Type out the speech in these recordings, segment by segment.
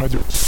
уходить.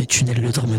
ces tunnels de drum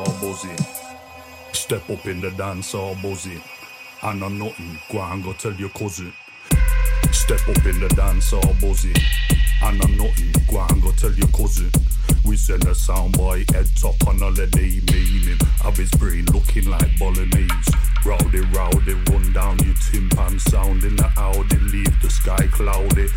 buzzy. Step up in the dance all buzzy. I know nothing, go and go tell your cousin. Step up in the dance all buzzy. I know nothing, go and go tell your cousin. We send a sound boy head top on holiday, meaning of his brain looking like bolognese. Rowdy, rowdy, run down your timpan sound in the Audi, leave the sky cloudy.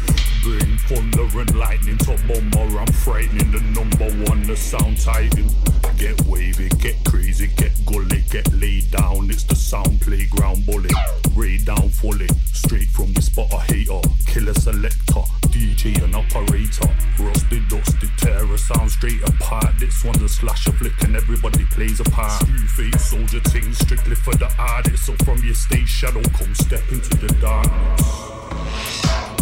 Bring thunder and lightning to bomber, I'm frightening the number one, the sound titan. Get wavy, get crazy, get gully, get laid down. It's the sound playground bully. Ray down fully, straight from the spot a hater. Killer selector, DJ and operator. Rusty, dusty, terror, sound straight apart. This one's a slasher flick and everybody plays a part. Two face soldier ting, strictly for the artist. So from your stage shadow, come step into the darkness.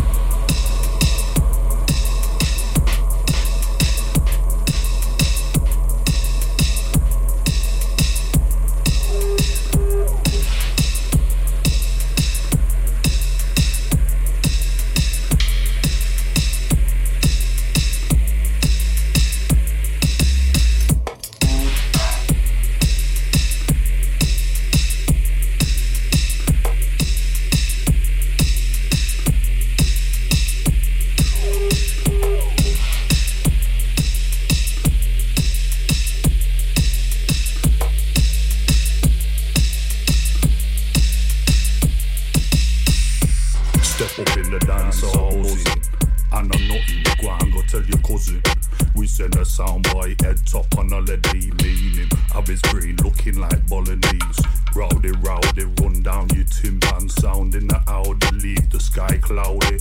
The dance all buzzy. I know nothing, go and go tell your cousin. We send a sound boy head top on holiday, meaning of his brain looking like bolognese. Rowdy, rowdy, run down your timpan sound in the Audi, leave the sky cloudy.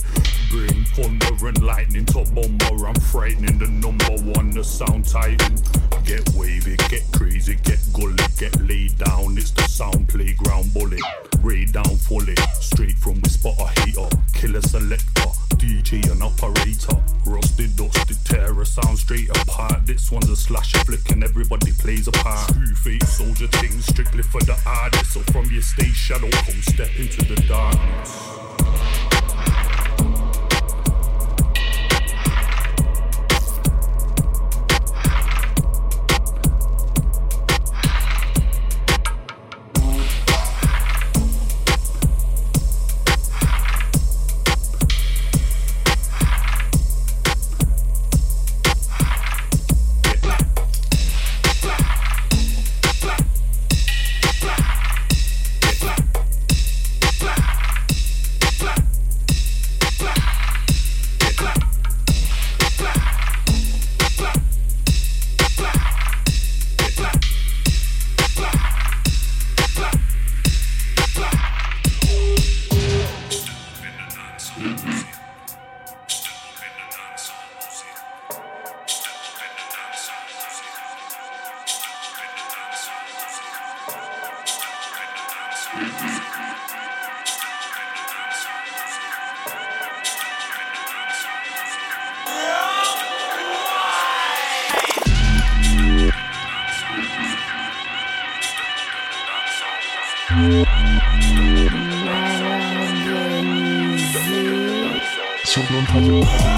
Bring thunder and lightning to bomber, I'm frightening the number one, the sound titan. Get wavy, get crazy, get gully, get laid down. It's the sound playground bully. Ray down fully, straight from the spot a hater. Killer selector, DJ and operator. Rusty, dusty, terror, sound straight apart. This one's a slasher flick and everybody plays a part. Two face soldier thing, strictly for the artist. So from your stage shadow, come step into the darkness. Sur Blunt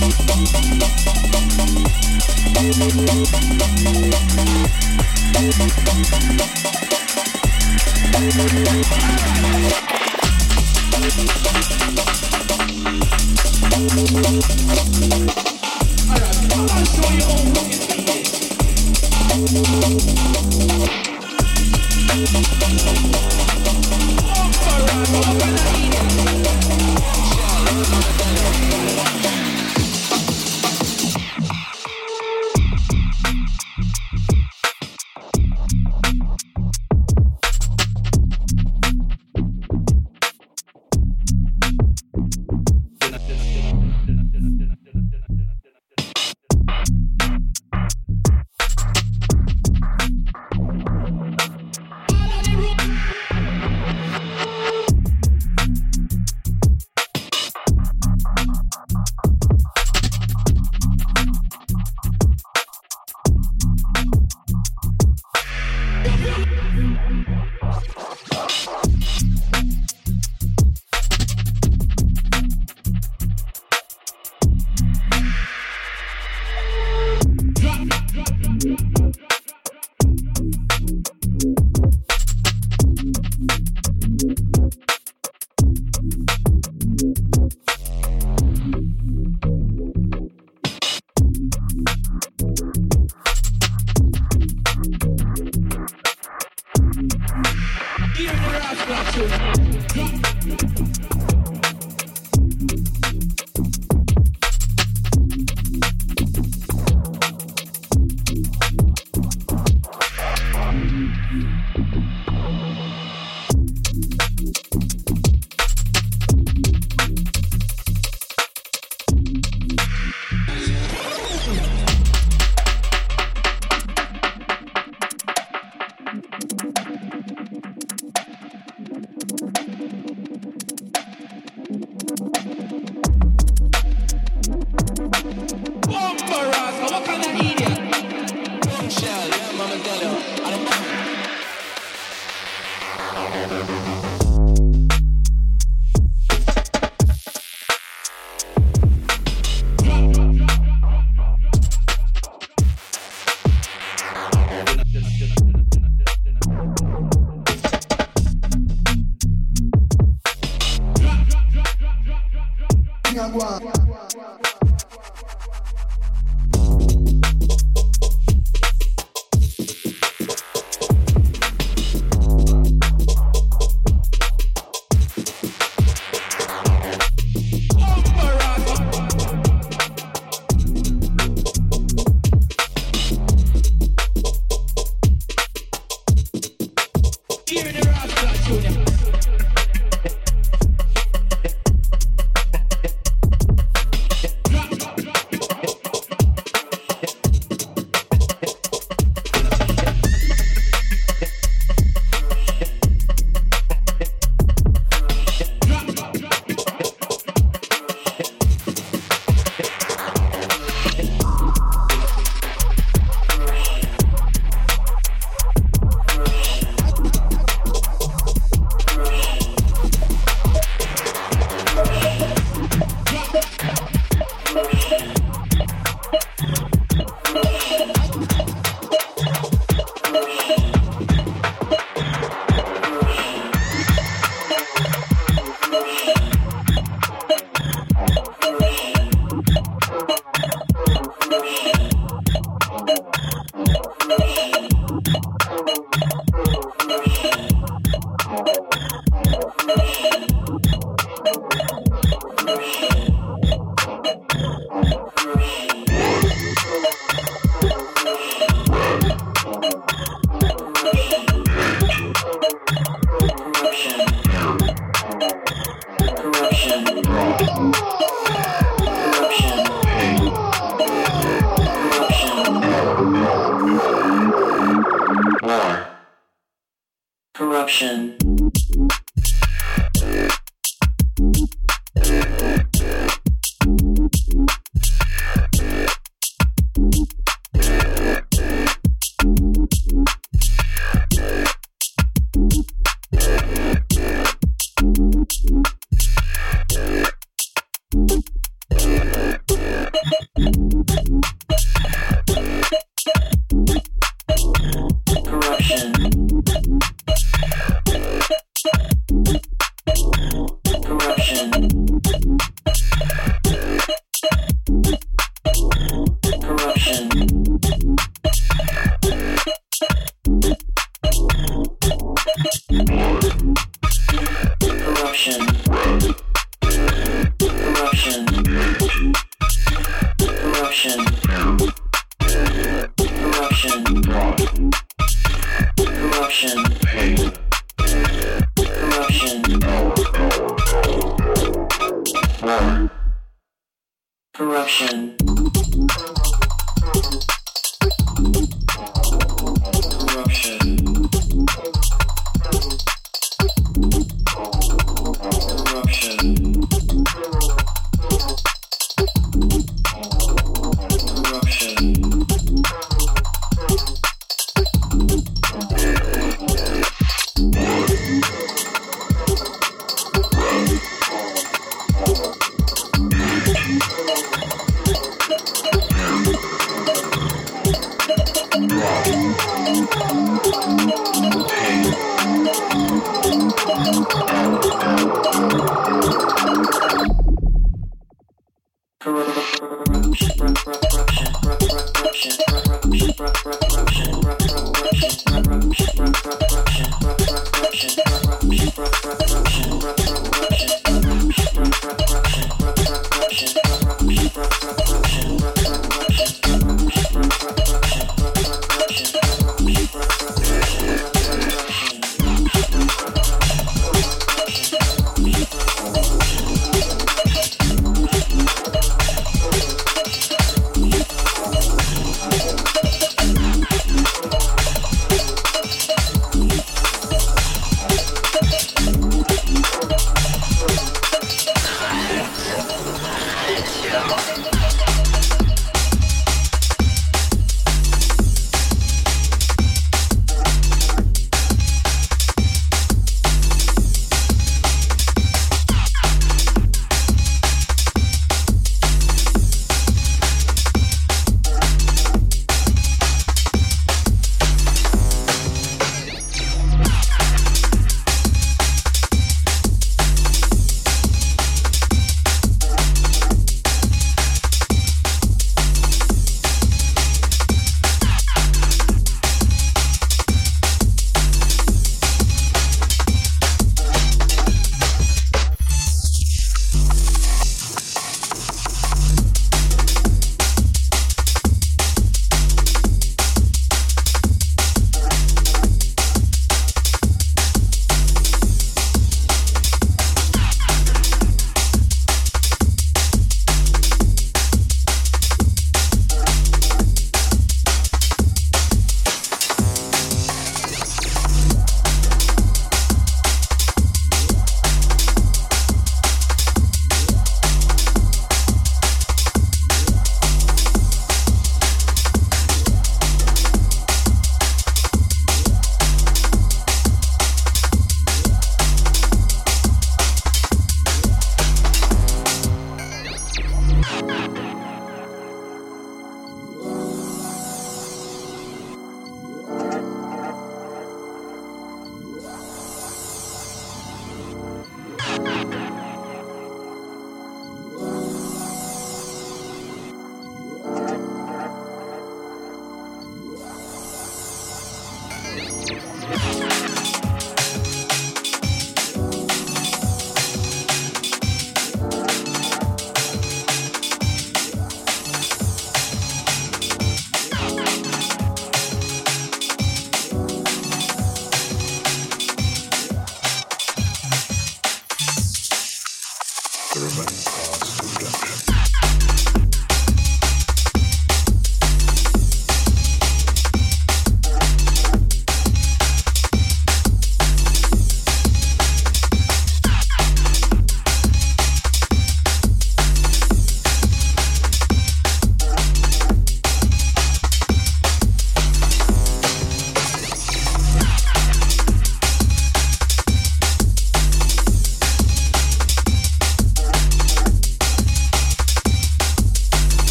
Open the and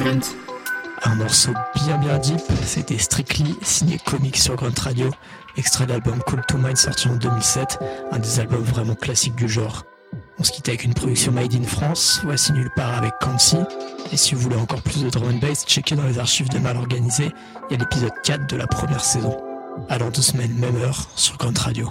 Un morceau bien bien deep, c'était Strictly, signé Comics sur Grunt Radio, extrait de l'album Cool to Mind sorti en 2007, un des albums vraiment classiques du genre. On se quitte avec une production made in France, voici nulle part avec Kansi. Et si vous voulez encore plus de drum and bass, checkez dans les archives de Mal Organisé, il y a l'épisode 4 de la première saison. Alors deux semaines, même heure, sur Grunt Radio.